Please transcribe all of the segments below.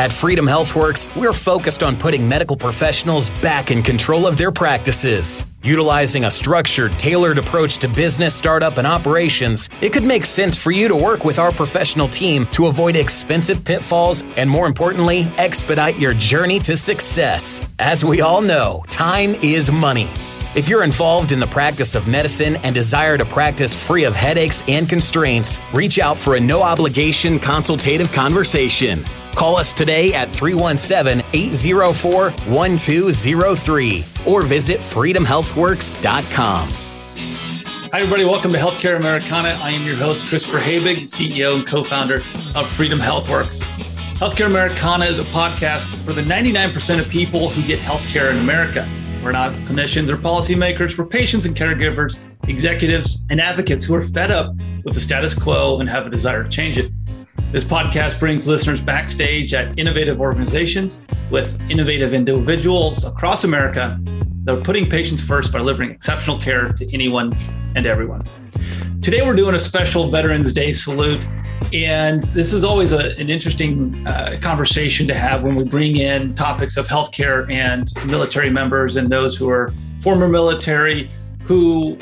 At Freedom HealthWorks, we're focused on putting medical professionals back in control of their practices. Utilizing a structured, tailored approach to business, startup, and operations, it could make sense for you to work with our professional team to avoid expensive pitfalls and, more importantly, expedite your journey to success. As we all know, time is money. If you're involved in the practice of medicine and desire to practice free of headaches and constraints, reach out for a no obligation consultative conversation. Call us today at 317 804 1203 or visit freedomhealthworks.com. Hi, everybody. Welcome to Healthcare Americana. I am your host, Christopher Habig, CEO and co founder of Freedom HealthWorks. Healthcare Americana is a podcast for the 99% of people who get healthcare in America. We're not clinicians or policymakers. We're patients and caregivers, executives, and advocates who are fed up with the status quo and have a desire to change it. This podcast brings listeners backstage at innovative organizations with innovative individuals across America that are putting patients first by delivering exceptional care to anyone and everyone. Today, we're doing a special Veterans Day salute. And this is always a, an interesting uh, conversation to have when we bring in topics of healthcare and military members and those who are former military who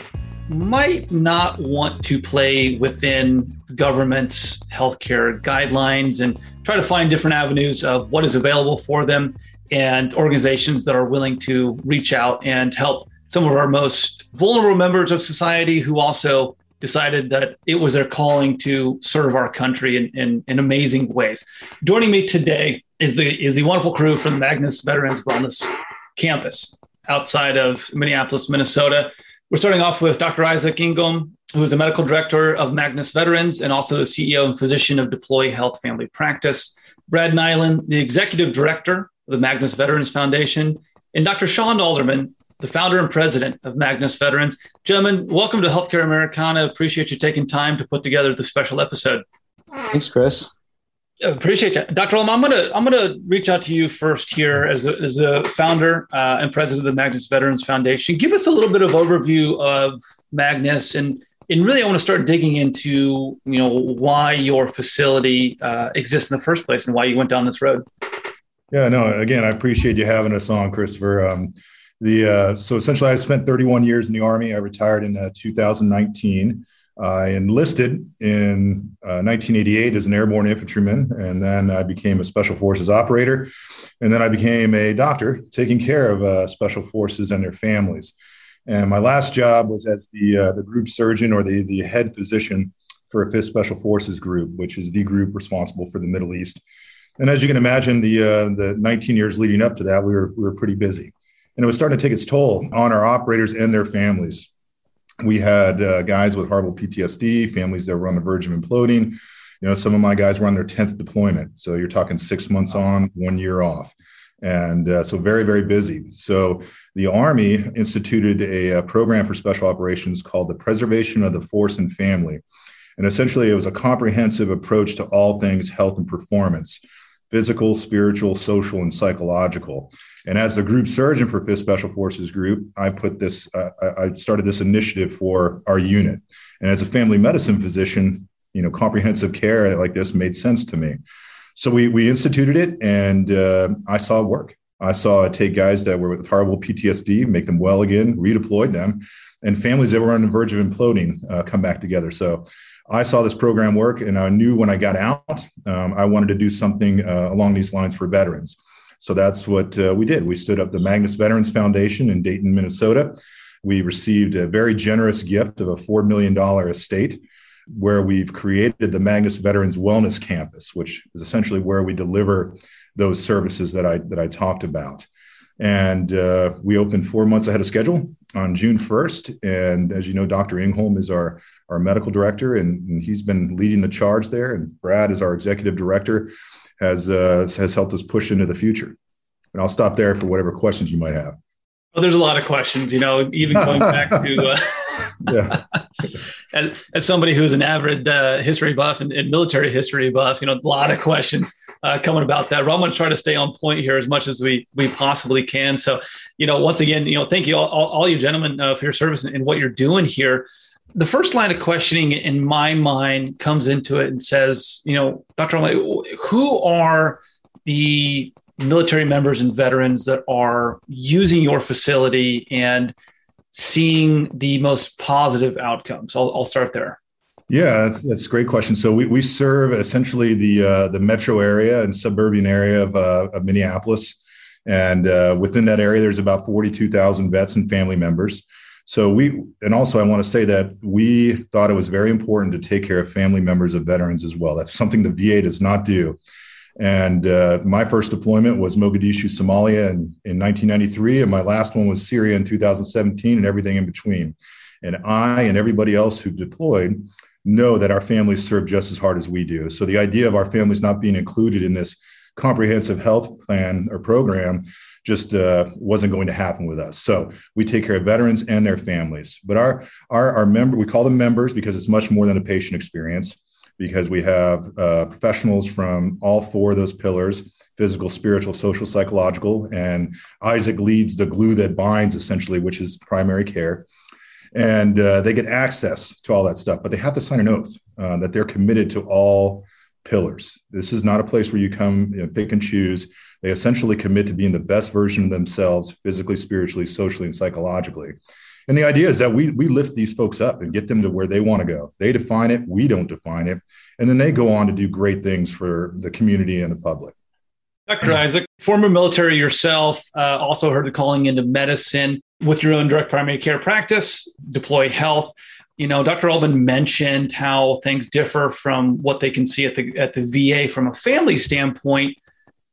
might not want to play within government's healthcare guidelines and try to find different avenues of what is available for them and organizations that are willing to reach out and help some of our most vulnerable members of society who also decided that it was their calling to serve our country in, in, in, amazing ways. Joining me today is the is the wonderful crew from the Magnus Veterans Wellness Campus outside of Minneapolis, Minnesota. We're starting off with Dr. Isaac Engholm, who is the medical director of Magnus Veterans and also the CEO and physician of Deploy Health Family Practice. Brad Nylin, the executive director of the Magnus Veterans Foundation, and Dr. Shawn Alderman, the founder and president of Magnus Veterans. Gentlemen, welcome to Healthcare Americana. Appreciate you taking time to put together the special episode. Thanks, Chris. Appreciate you, Dr. Olm. I'm gonna I'm gonna reach out to you first here as the, as the founder uh, and president of the Magnus Veterans Foundation. Give us a little bit of overview of Magnus, and and really I want to start digging into you know why your facility uh, exists in the first place and why you went down this road. Yeah, no. Again, I appreciate you having us on, Christopher. Um, the uh, so essentially, I spent 31 years in the Army. I retired in uh, 2019. I enlisted in uh, 1988 as an airborne infantryman, and then I became a special forces operator, and then I became a doctor taking care of uh, special forces and their families. And my last job was as the uh, the group surgeon or the the head physician for a Fifth Special Forces group, which is the group responsible for the Middle East. And as you can imagine, the uh, the 19 years leading up to that, we were we were pretty busy and it was starting to take its toll on our operators and their families. We had uh, guys with horrible PTSD, families that were on the verge of imploding. You know, some of my guys were on their 10th deployment. So you're talking six months on, one year off. And uh, so very, very busy. So the Army instituted a, a program for special operations called the Preservation of the Force and Family. And essentially, it was a comprehensive approach to all things health and performance physical, spiritual, social, and psychological. And as the group surgeon for Fifth Special Forces Group, I put this, uh, I started this initiative for our unit. And as a family medicine physician, you know, comprehensive care like this made sense to me. So we we instituted it, and uh, I saw it work. I saw it take guys that were with horrible PTSD, make them well again, redeployed them, and families that were on the verge of imploding uh, come back together. So I saw this program work, and I knew when I got out, um, I wanted to do something uh, along these lines for veterans. So that's what uh, we did. We stood up the Magnus Veterans Foundation in Dayton, Minnesota. We received a very generous gift of a $4 million estate where we've created the Magnus Veterans Wellness Campus, which is essentially where we deliver those services that I, that I talked about. And uh, we opened four months ahead of schedule on June 1st. And as you know, Dr. Engholm is our, our medical director, and, and he's been leading the charge there. And Brad is our executive director has uh, has helped us push into the future. And I'll stop there for whatever questions you might have. Well, there's a lot of questions, you know, even going back to uh, yeah. As, as somebody who's an avid uh, history buff and, and, military history buff, you know, a lot of questions uh, coming about that. But I'm going to try to stay on point here as much as we we possibly can. So, you know, once again, you know, thank you all, all, all you gentlemen uh, for your service and what you're doing here the first line of questioning in my mind comes into it and says, you know, Dr. who are the military members and veterans that are using your facility and seeing the most positive outcomes? I'll, I'll start there. Yeah, that's, that's a great question. So we, we serve essentially the uh, the metro area and suburban area of, uh, of Minneapolis, and uh, within that area, there's about forty two thousand vets and family members. So we, and also I want to say that we thought it was very important to take care of family members of veterans as well. That's something the VA does not do. And uh, my first deployment was Mogadishu, Somalia in, in 1993. And my last one was Syria in 2017 and everything in between. And I and everybody else who deployed know that our families serve just as hard as we do. So the idea of our families not being included in this comprehensive health plan or program just uh, wasn't going to happen with us. So we take care of veterans and their families. But our our our member, we call them members because it's much more than a patient experience because we have uh, professionals from all four of those pillars physical, spiritual, social, psychological. And Isaac leads the glue that binds, essentially, which is primary care. And uh, they get access to all that stuff, but they have to sign an oath uh, that they're committed to all pillars. This is not a place where you come you know, pick and choose. They essentially commit to being the best version of themselves, physically, spiritually, socially, and psychologically. And the idea is that we we lift these folks up and get them to where they want to go. They define it, we don't define it, and then they go on to do great things for the community and the public. Dr. Isaac, former military yourself, uh, also heard the calling into medicine with your own direct primary care practice, deploy health. You know, Dr. Albin mentioned how things differ from what they can see at the at the VA from a family standpoint.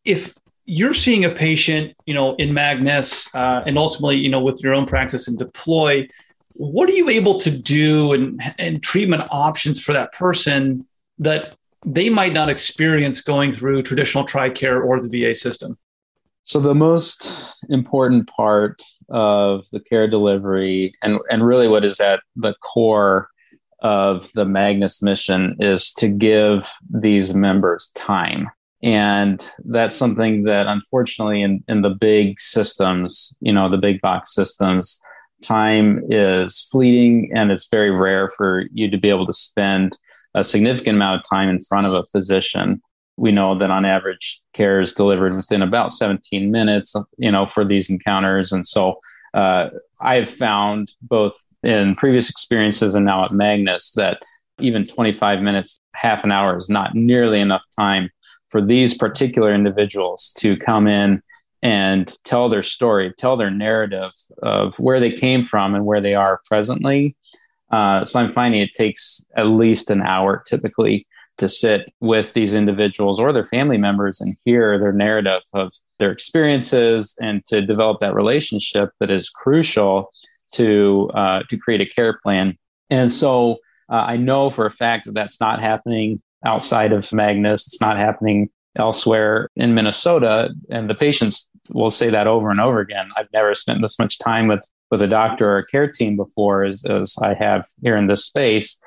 If you're seeing a patient, you know, in Magnus, uh, and ultimately, you know, with your own practice and deploy, what are you able to do and, and treatment options for that person that they might not experience going through traditional TRICARE or the VA system? So the most important part of the care delivery and, and really what is at the core of the Magnus mission is to give these members time. And that's something that unfortunately in, in the big systems, you know, the big box systems, time is fleeting and it's very rare for you to be able to spend a significant amount of time in front of a physician. We know that on average, care is delivered within about 17 minutes, you know, for these encounters. And so uh, I've found both in previous experiences and now at Magnus that even 25 minutes, half an hour is not nearly enough time for these particular individuals to come in and tell their story, tell their narrative of where they came from and where they are presently. Uh, so I'm finding it takes at least an hour typically to sit with these individuals or their family members and hear their narrative of their experiences and to develop that relationship that is crucial to uh, to create a care plan. And so uh, I know for a fact that that's not happening outside of Magnus. It's not happening elsewhere in Minnesota. And the patients will say that over and over again. I've never spent this much time with, with a doctor or a care team before as, as I have here in this space.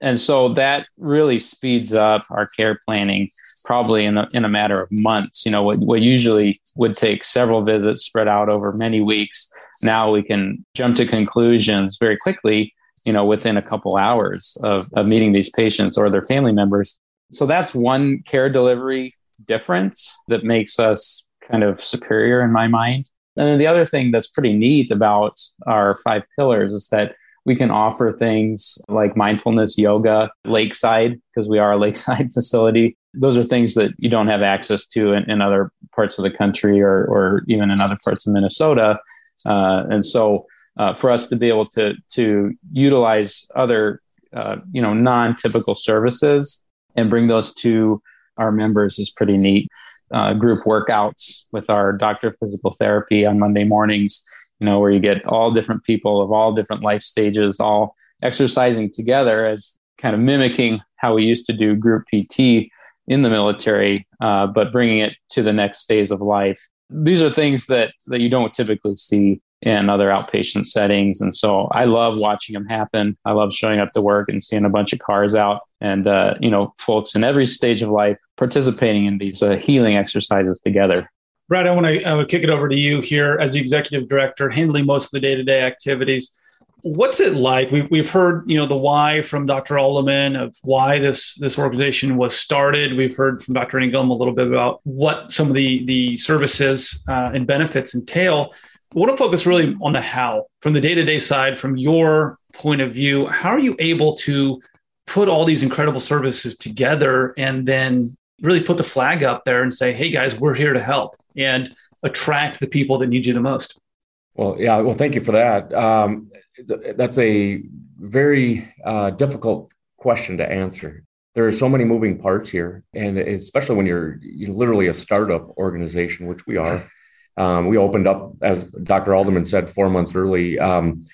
And so that really speeds up our care planning probably in a, in a matter of months. You know, what, what usually would take several visits spread out over many weeks. Now we can jump to conclusions very quickly, you know, within a couple hours of, of meeting these patients or their family members so that's one care delivery difference that makes us kind of superior in my mind. And then the other thing that's pretty neat about our five pillars is that we can offer things like mindfulness yoga lakeside because we are a lakeside facility. Those are things that you don't have access to in, in other parts of the country or, or even in other parts of Minnesota. Uh, and so uh, for us to be able to, to utilize other, uh, you know, non-typical services and bring those to our members is pretty neat. Uh, group workouts with our doctor of physical therapy on Monday mornings, you know, where you get all different people of all different life stages, all exercising together as kind of mimicking how we used to do group PT in the military, uh, but bringing it to the next phase of life. These are things that that you don't typically see in other outpatient settings. And so I love watching them happen. I love showing up to work and seeing a bunch of cars out and, uh, you know, folks in every stage of life participating in these uh, healing exercises together. Brad, I want to kick it over to you here as the executive director, handling most of the day to day activities. what's it like? We've, we've heard, you know, the why from Dr. Alderman of why this this organization was started. We've heard from Dr. Engholm a little bit about what some of the the services uh, and benefits entail. Want to focus really on the how, from the day to day side, from your point of view. How are you able to put all these incredible services together and then really put the flag up there and say, "Hey guys, we're here to help," and attract the people that need you the most? Well, yeah. Well, thank you for that. Um, that's a very uh, difficult question to answer. There are so many moving parts here, and especially when you're, you're literally a startup organization, which we are. Um, we opened up, as Dr. Alderman said, four months early. Um,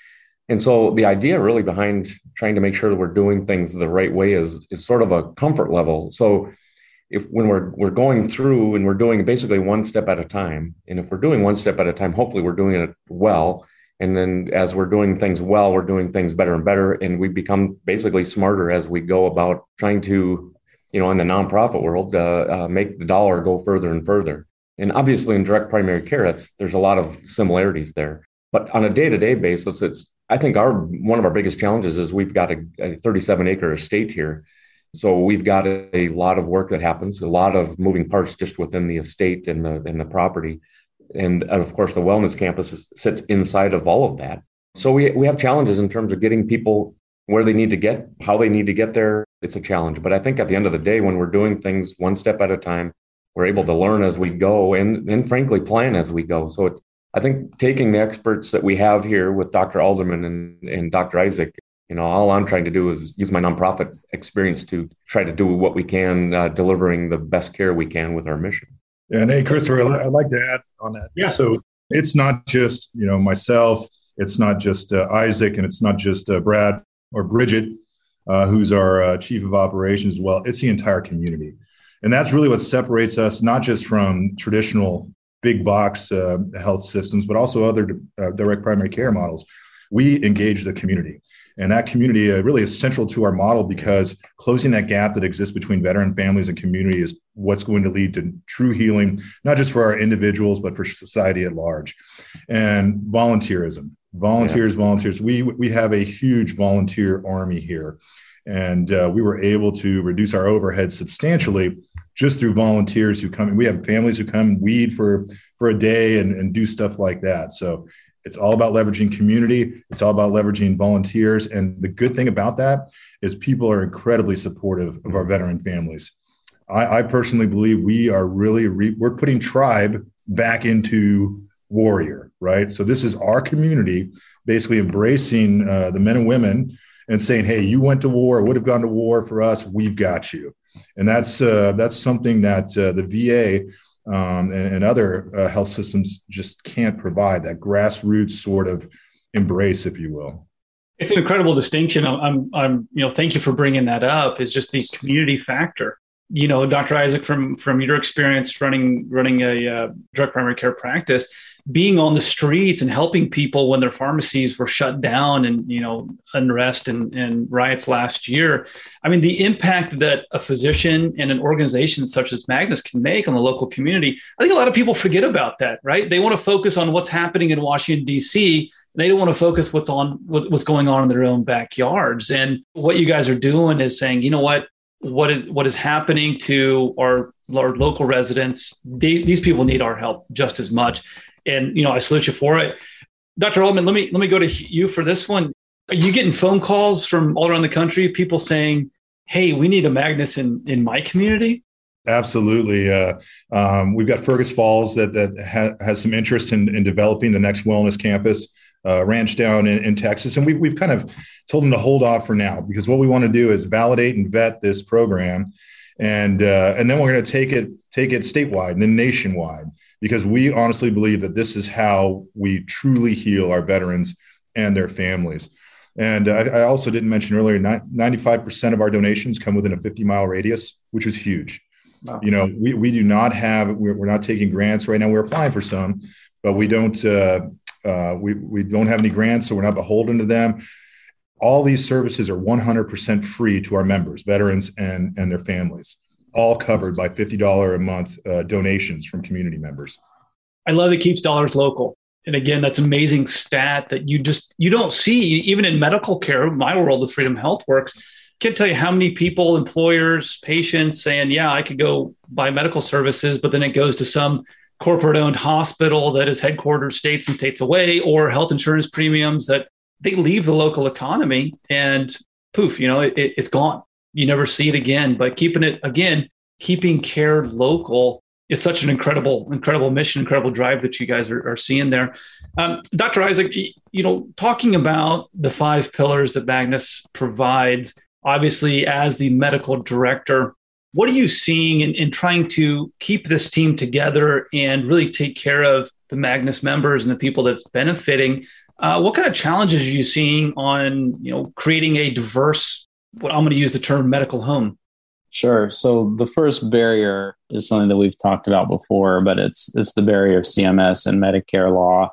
and so the idea really behind trying to make sure that we're doing things the right way is, is sort of a comfort level. So if when we're we're going through and we're doing basically one step at a time and if we're doing one step at a time hopefully we're doing it well and then as we're doing things well we're doing things better and better and we become basically smarter as we go about trying to you know in the nonprofit world uh, uh, make the dollar go further and further and obviously in direct primary care it's there's a lot of similarities there but on a day-to-day basis it's i think our one of our biggest challenges is we've got a, a 37 acre estate here so we've got a, lot of work that happens, a lot of moving parts just within the estate and the and the property, and uh, of course the wellness campus is, sits inside of all of that. So we we have challenges in terms of getting people where they need to get, how they need to get there. It's a challenge, but I think at the end of the day, when we're doing things one step at a time, we're able to learn as we go, and and frankly plan as we go. So it's I think taking the experts that we have here with Dr. Alderman and, and Dr. Isaac you know all i'm trying to do is use my nonprofit experience to try to do what we can uh, delivering the best care we can with our mission yeah and hey christopher i'd like to add on that yeah so it's not just you know myself it's not just uh, isaac and it's not just uh, brad or bridget uh, who's our uh, chief of operations as well it's the entire community and that's really what separates us not just from traditional big box uh, health systems but also other direct primary care models we engage the community and that community uh, really is central to our model because closing that gap that exists between veteran families and community is what's going to lead to true healing, not just for our individuals, but for society at large. And volunteerism, volunteers, yeah. volunteers. We, we have a huge volunteer army here. And uh, we were able to reduce our overhead substantially just through volunteers who come. We have families who come weed for for a day and, and do stuff like that. So it's all about leveraging community. It's all about leveraging volunteers. And the good thing about that is people are incredibly supportive of our veteran families. I, I personally believe we are really re- we're putting tribe back into warrior, right? So this is our community basically embracing uh, the men and women and saying, "Hey, you went to war, would have gone to war for us. We've got you." And that's uh, that's something that uh, the VA um, and, and, other uh, health systems just can't provide that grassroots sort of embrace, if you will. It's an incredible distinction. I'm, I'm, you know, thank you for bringing that up. Is just the community factor. You know, Dr. Isaac, from from your experience running running a uh, drug primary care practice, being on the streets and helping people when their pharmacies were shut down and you know unrest and, and riots last year. I mean the impact that a physician and an organization such as magnus can make on the local community i think a lot of people forget about that right? They want to focus on what's happening in washington d.c they don't want to focus what's on what's going on in their own backyards. And what you guys are doing is saying you know what? What is what is happening to our, our local residents? They, these people need our help just as much and you know I salute you for it. Dr. Alderman, let me let me go to you for this one. Are you getting phone calls from all around the country, people saying, "Hey, we need a Magnus in in my community"? Absolutely. Uh, um, we've got Fergus Falls that that ha- has some interest in, in developing the next wellness campus. Uh, ranch down in, in, Texas. And we, we've kind of told them to hold off for now because what we want to do is validate and vet this program. And, uh, and then we're going to take it, take it statewide and then nationwide because we honestly believe that this is how we truly heal our veterans and their families. And I, I also didn't mention earlier, 95% of our donations come within a 50 mile radius, which is huge. Wow. You know, we, we do not have, we're, we're not taking grants right now. We're applying for some, but we don't, uh, uh, we, we don't have any grants, so we're not beholden to them. All these services are 100% free to our members, veterans, and, and their families all covered by $50 a month uh, donations from community members. I love it keeps dollars local. and again, that's amazing stat that you just you don't see even in medical care. My world of Freedom HealthWorks can't tell you how many people, employers, patients saying, "Yeah, I could go buy medical services," but then it goes to some corporate-owned hospital that is headquartered states and states away, or health insurance premiums that they leave the local economy and poof, you know, it, it's gone. You never see it again. But keeping it again, keeping care local it's such an incredible, incredible mission, incredible drive that you guys are, are seeing there. Um, Dr. Isaac, you know, talking about the five pillars that Magnus provides, obviously, as the medical director, what are you seeing in, in trying to keep this team together and really take care of the Magnus members and the people that's benefiting? Uh, what kind of challenges are you seeing on, you know, creating a diverse, what I'm going to use the term medical home? Sure. So the first barrier is something that we've talked about before, but it's it's the barrier of CMS and Medicare law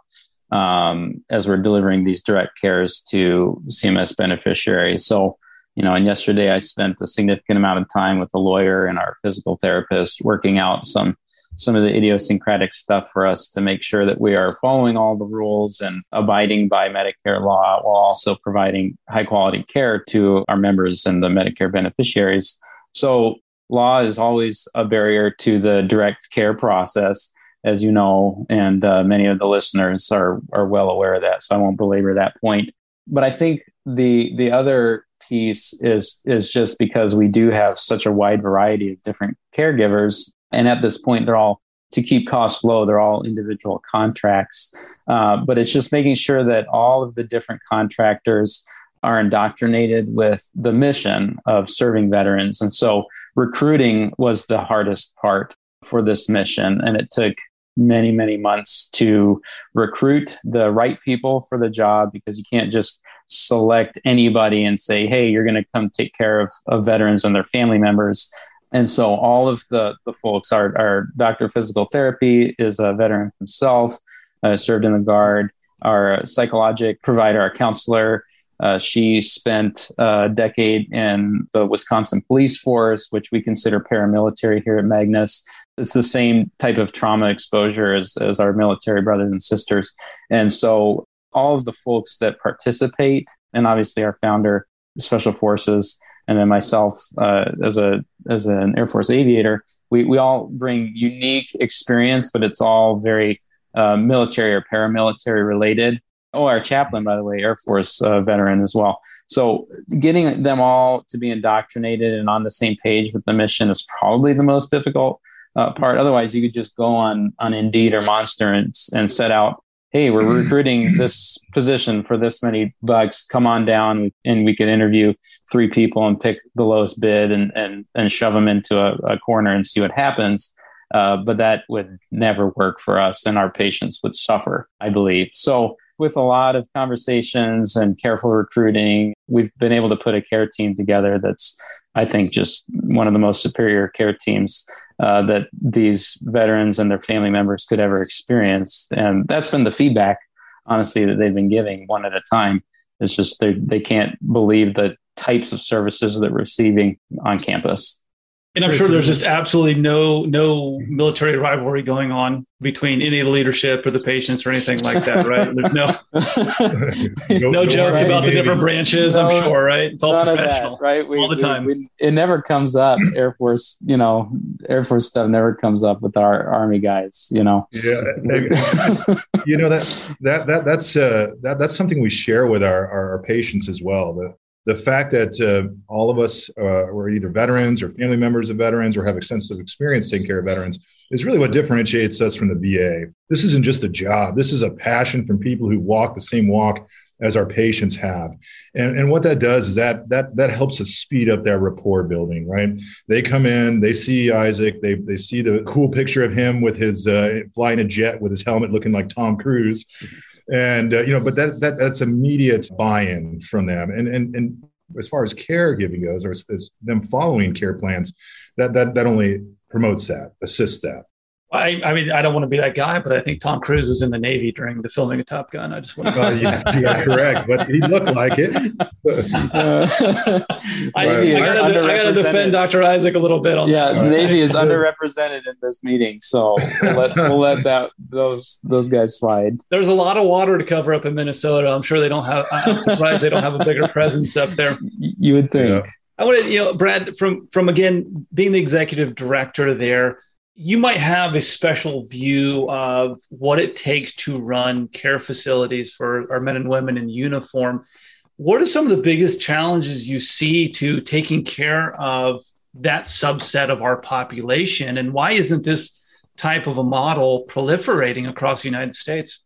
um, as we're delivering these direct cares to CMS beneficiaries. So, you know, and yesterday I spent a significant amount of time with a lawyer and our physical therapist working out some some of the idiosyncratic stuff for us to make sure that we are following all the rules and abiding by Medicare law while also providing high quality care to our members and the Medicare beneficiaries. So, law is always a barrier to the direct care process, as you know, and uh, many of the listeners are are well aware of that. So, I won't belabor that point. But I think the the other piece is is just because we do have such a wide variety of different caregivers, and at this point, they're all to keep costs low. They're all individual contracts, uh, but it's just making sure that all of the different contractors are indoctrinated with the mission of serving veterans. And so recruiting was the hardest part for this mission. And it took many, many months to recruit the right people for the job because you can't just select anybody and say, hey, you're going to come take care of, of veterans and their family members. And so all of the, the folks, our, our doctor of physical therapy is a veteran himself, uh, served in the Guard. Our psychologic provider, our counselor, uh, she spent a decade in the Wisconsin police force, which we consider paramilitary here at Magnus. It's the same type of trauma exposure as, as our military brothers and sisters. And so all of the folks that participate, and obviously our founder, Special Forces, and then myself uh, as a as an Air Force aviator, we, we all bring unique experience, but it's all very uh, military or paramilitary related. Oh, our chaplain, by the way, Air Force uh, veteran as well. So getting them all to be indoctrinated and on the same page with the mission is probably the most difficult uh, part. Otherwise, you could just go on on Indeed or Monster and, and set out, hey, we're recruiting this position for this many bucks. Come on down, and we could interview three people and pick the lowest bid and and and shove them into a, a corner and see what happens. Uh, but that would never work for us, and our patients would suffer, I believe. So with a lot of conversations and careful recruiting, we've been able to put a care team together that's, I think, just one of the most superior care teams uh, that these veterans and their family members could ever experience. And that's been the feedback, honestly, that they've been giving one at a time. It's just they, they can't believe the types of services that they're receiving on campus. And I'm sure there's just absolutely no no military rivalry going on between any of the leadership or the patients or anything like that, right? There's no no, no jokes right, about maybe. the different branches. No, I'm sure, right? It's all professional, that, right? We, all the time. We, we, it never comes up. Air Force, you know, Air Force stuff never comes up with our Army guys. You know. Yeah, you know that that that that's uh, that that's something we share with our our, our patients as well. The the fact that uh, all of us uh, are either veterans or family members of veterans or have extensive experience taking care of veterans is really what differentiates us from the VA. This isn't just a job. This is a passion from people who walk the same walk as our patients have. And, and what that does is that that that helps us speed up that rapport building, right? They come in, they see Isaac, they they see the cool picture of him with his uh, flying a jet with his helmet looking like Tom Cruise and uh, you know but that, that that's immediate buy-in from them. And and and as far as caregiving goes or as, as them following care plans that that that only promotes that assists that I, I mean, I don't want to be that guy, but I think Tom Cruise was in the Navy during the filming of Top Gun. I just want to. Uh, yeah, you are correct, but he looked like it. I, I got to defend Dr. Isaac a little bit on yeah, that. Navy is underrepresented in this meeting, so we'll let, we'll let that those those guys slide. There's a lot of water to cover up in Minnesota. I'm sure they don't have. I'm surprised they don't have a bigger presence up there. You would think. Yeah. I want to, you know, Brad, from from again being the executive director there you might have a special view of what it takes to run care facilities for our men and women in uniform. What are some of the biggest challenges you see to taking care of that subset of our population? And why isn't this type of a model proliferating across the United States?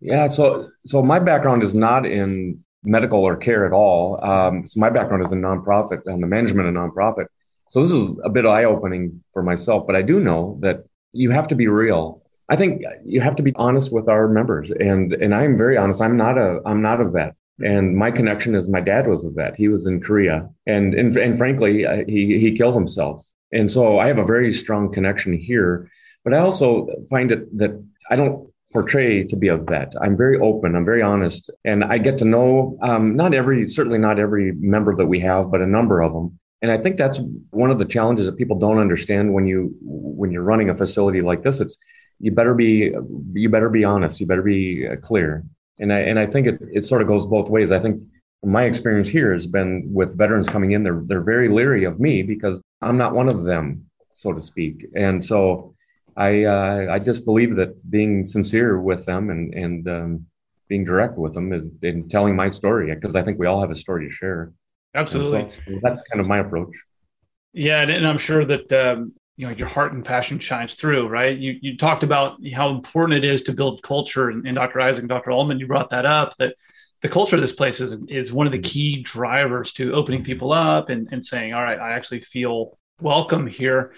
Yeah, so so my background is not in medical or care at all. Um, so my background is in nonprofit on the management of nonprofit. So this is a bit eye opening for myself, but I do know that you have to be real. I think you have to be honest with our members, and and I'm very honest. I'm not a I'm not a vet, and my connection is my dad was a vet. He was in Korea, and and, and frankly, he he killed himself, and so I have a very strong connection here. But I also find it that I don't portray to be a vet. I'm very open. I'm very honest, and I get to know um, not every certainly not every member that we have, but a number of them. And I think that's one of the challenges that people don't understand when you when you're running a facility like this. It's you better be you better be honest. You better be uh, clear. And I and I think it it sort of goes both ways. I think my experience here has been with veterans coming in. They're they're very leery of me because I'm not one of them, so to speak. And so I uh, I just believe that being sincere with them and and um, being direct with them and, and telling my story because I think we all have a story to share Absolutely. So that's kind of my approach. Yeah, and I'm sure that um, you know your heart and passion shines through, right? You you talked about how important it is to build culture, and, and Dr. Isaac and Dr. Ullman, you brought that up that the culture of this place is is one of the key drivers to opening people up and, and saying, all right, I actually feel welcome here.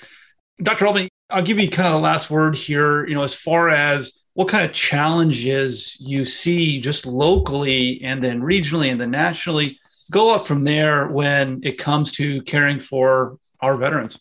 Dr. Ullman, I'll give you kind of the last word here. You know, as far as what kind of challenges you see just locally and then regionally and then nationally go up from there when it comes to caring for our veterans?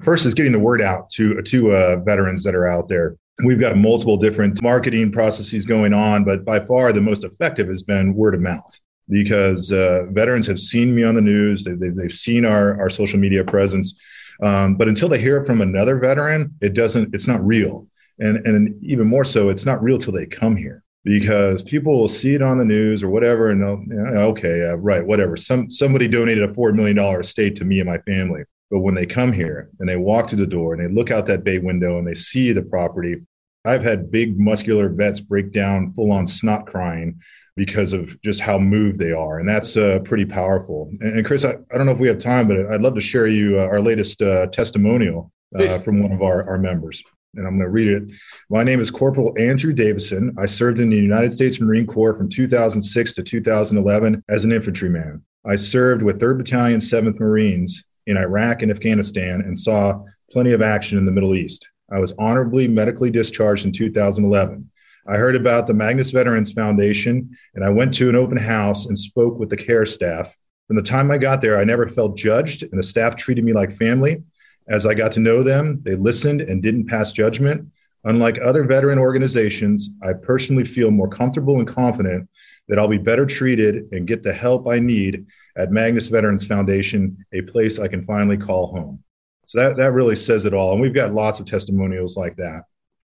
First is getting the word out to to uh, veterans that are out there. We've got multiple different marketing processes going on, but by far the most effective has been word of mouth because uh, veterans have seen me on the news. They've, they've, they've seen our, our social media presence. Um, but until they hear it from another veteran, it doesn't, it's not real. And, and even more so, it's not real till they come here because people will see it on the news or whatever and they'll yeah, okay uh, right whatever. Some somebody donated a $4 million estate to me and my family. But when they come here and they walk through the door and they look out that bay window and they see the property i've had big muscular vets break down full on snot crying because of just how moved they are. And that's uh, pretty powerful. And, and chris I, I, don't know if we have time but i'd love to share you uh, our latest uh, testimonial uh, from one of our, our members and I'm going to read it. My name is Corporal Andrew Davison. I served in the United States Marine Corps from 2006 to 2011 as an infantryman. I served with 3rd Battalion, 7th Marines in Iraq and Afghanistan and saw plenty of action in the Middle East. I was honorably medically discharged in 2011. I heard about the Magnus Veterans Foundation and I went to an open house and spoke with the care staff. From the time I got there, I never felt judged, and the staff treated me like family. As I got to know them, they listened and didn't pass judgment. Unlike other veteran organizations, I personally feel more comfortable and confident that I'll be better treated and get the help I need at Magnus Veterans Foundation, a place I can finally call home. So that, that really says it all. And we've got lots of testimonials like that.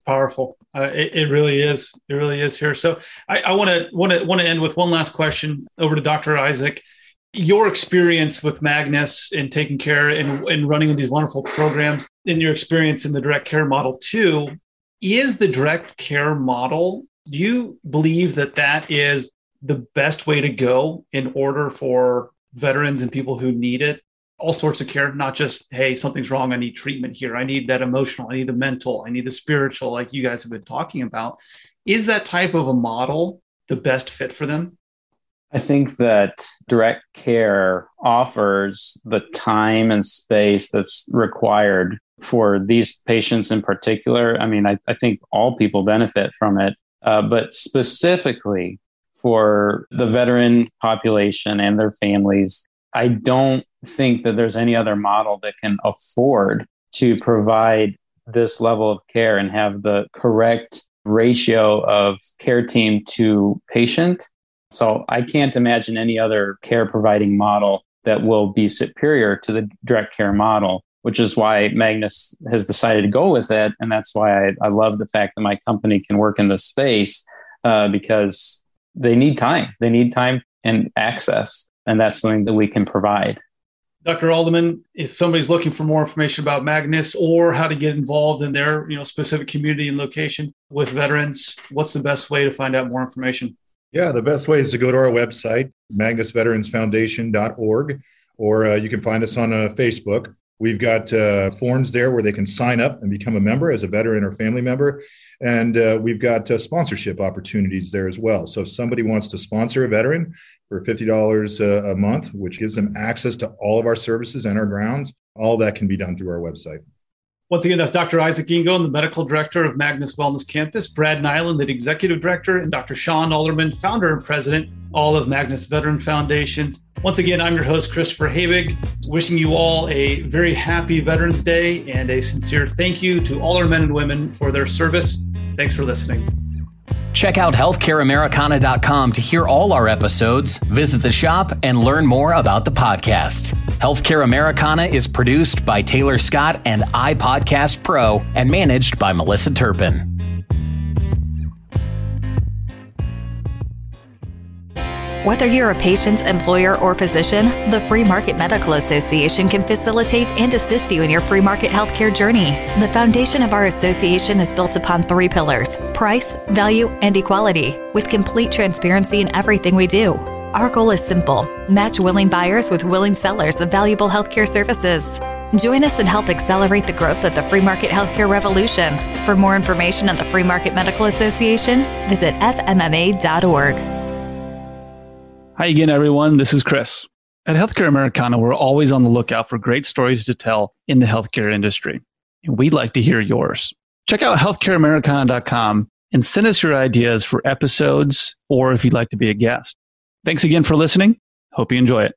Powerful. Uh, it, it, really is. It really is here. So I want to want to want to end with one last question over to Dr. Isaac your experience with Magnus and taking care and, and running these wonderful programs, and your experience in the direct care model too, is the direct care model, do you believe that that is the best way to go in order for veterans and people who need it? All sorts of care, not just, hey, something's wrong. I need treatment here. I need that emotional. I need the mental. I need the spiritual, like you guys have been talking about. Is that type of a model the best fit for them? I think that direct care offers the time and space that's required for these patients in particular. I mean, I, I think all people benefit from it, uh, but specifically for the veteran population and their families, I don't think that there's any other model that can afford to provide this level of care and have the correct ratio of care team to patient. So I can't imagine any other care providing model that will be superior to the direct care model, which is why Magnus has decided to go with it. And that's why I, I love the fact that my company can work in this space uh, because they need time. They need time and access. And that's something that we can provide. Dr. Alderman, if somebody's looking for more information about Magnus or how to get involved in their you know, specific community and location with veterans, what's the best way to find out more information? Yeah, the best way is to go to our website, magnusveteransfoundation.org, or uh, you can find us on uh, Facebook. We've got uh, forms there where they can sign up and become a member as a veteran or family member. And uh, we've got uh, sponsorship opportunities there as well. So if somebody wants to sponsor a veteran for $50 a, a month, which gives them access to all of our services and our grounds, all that can be done through our website. Once again, that's Dr. Isaac Engholm, the medical director of Magnus Wellness Campus, Brad Nylin, the executive director, and Dr. Shawn Alderman, founder and president, all of Magnus Veteran Foundations. Once again, I'm your host, Christopher Habig, wishing you all a very happy Veterans Day and a sincere thank you to all our men and women for their service. Thanks for listening. Check out healthcareamericana.com to hear all our episodes, visit the shop, and learn more about the podcast. Healthcare Americana is produced by Taylor Scott and iPodcast Pro and managed by Melissa Turpin. Whether you're a patient, employer, or physician, the Free Market Medical Association can facilitate and assist you in your free market healthcare journey. The foundation of our association is built upon three pillars price, value, and equality, with complete transparency in everything we do. Our goal is simple match willing buyers with willing sellers of valuable healthcare services. Join us and help accelerate the growth of the free market healthcare revolution. For more information on the Free Market Medical Association, visit fmma.org. Hi again, everyone. This is Chris. At Healthcare Americana, we're always on the lookout for great stories to tell in the healthcare industry. And we'd like to hear yours. Check out healthcareamericana.com and send us your ideas for episodes or if you'd like to be a guest. Thanks again for listening. Hope you enjoy it.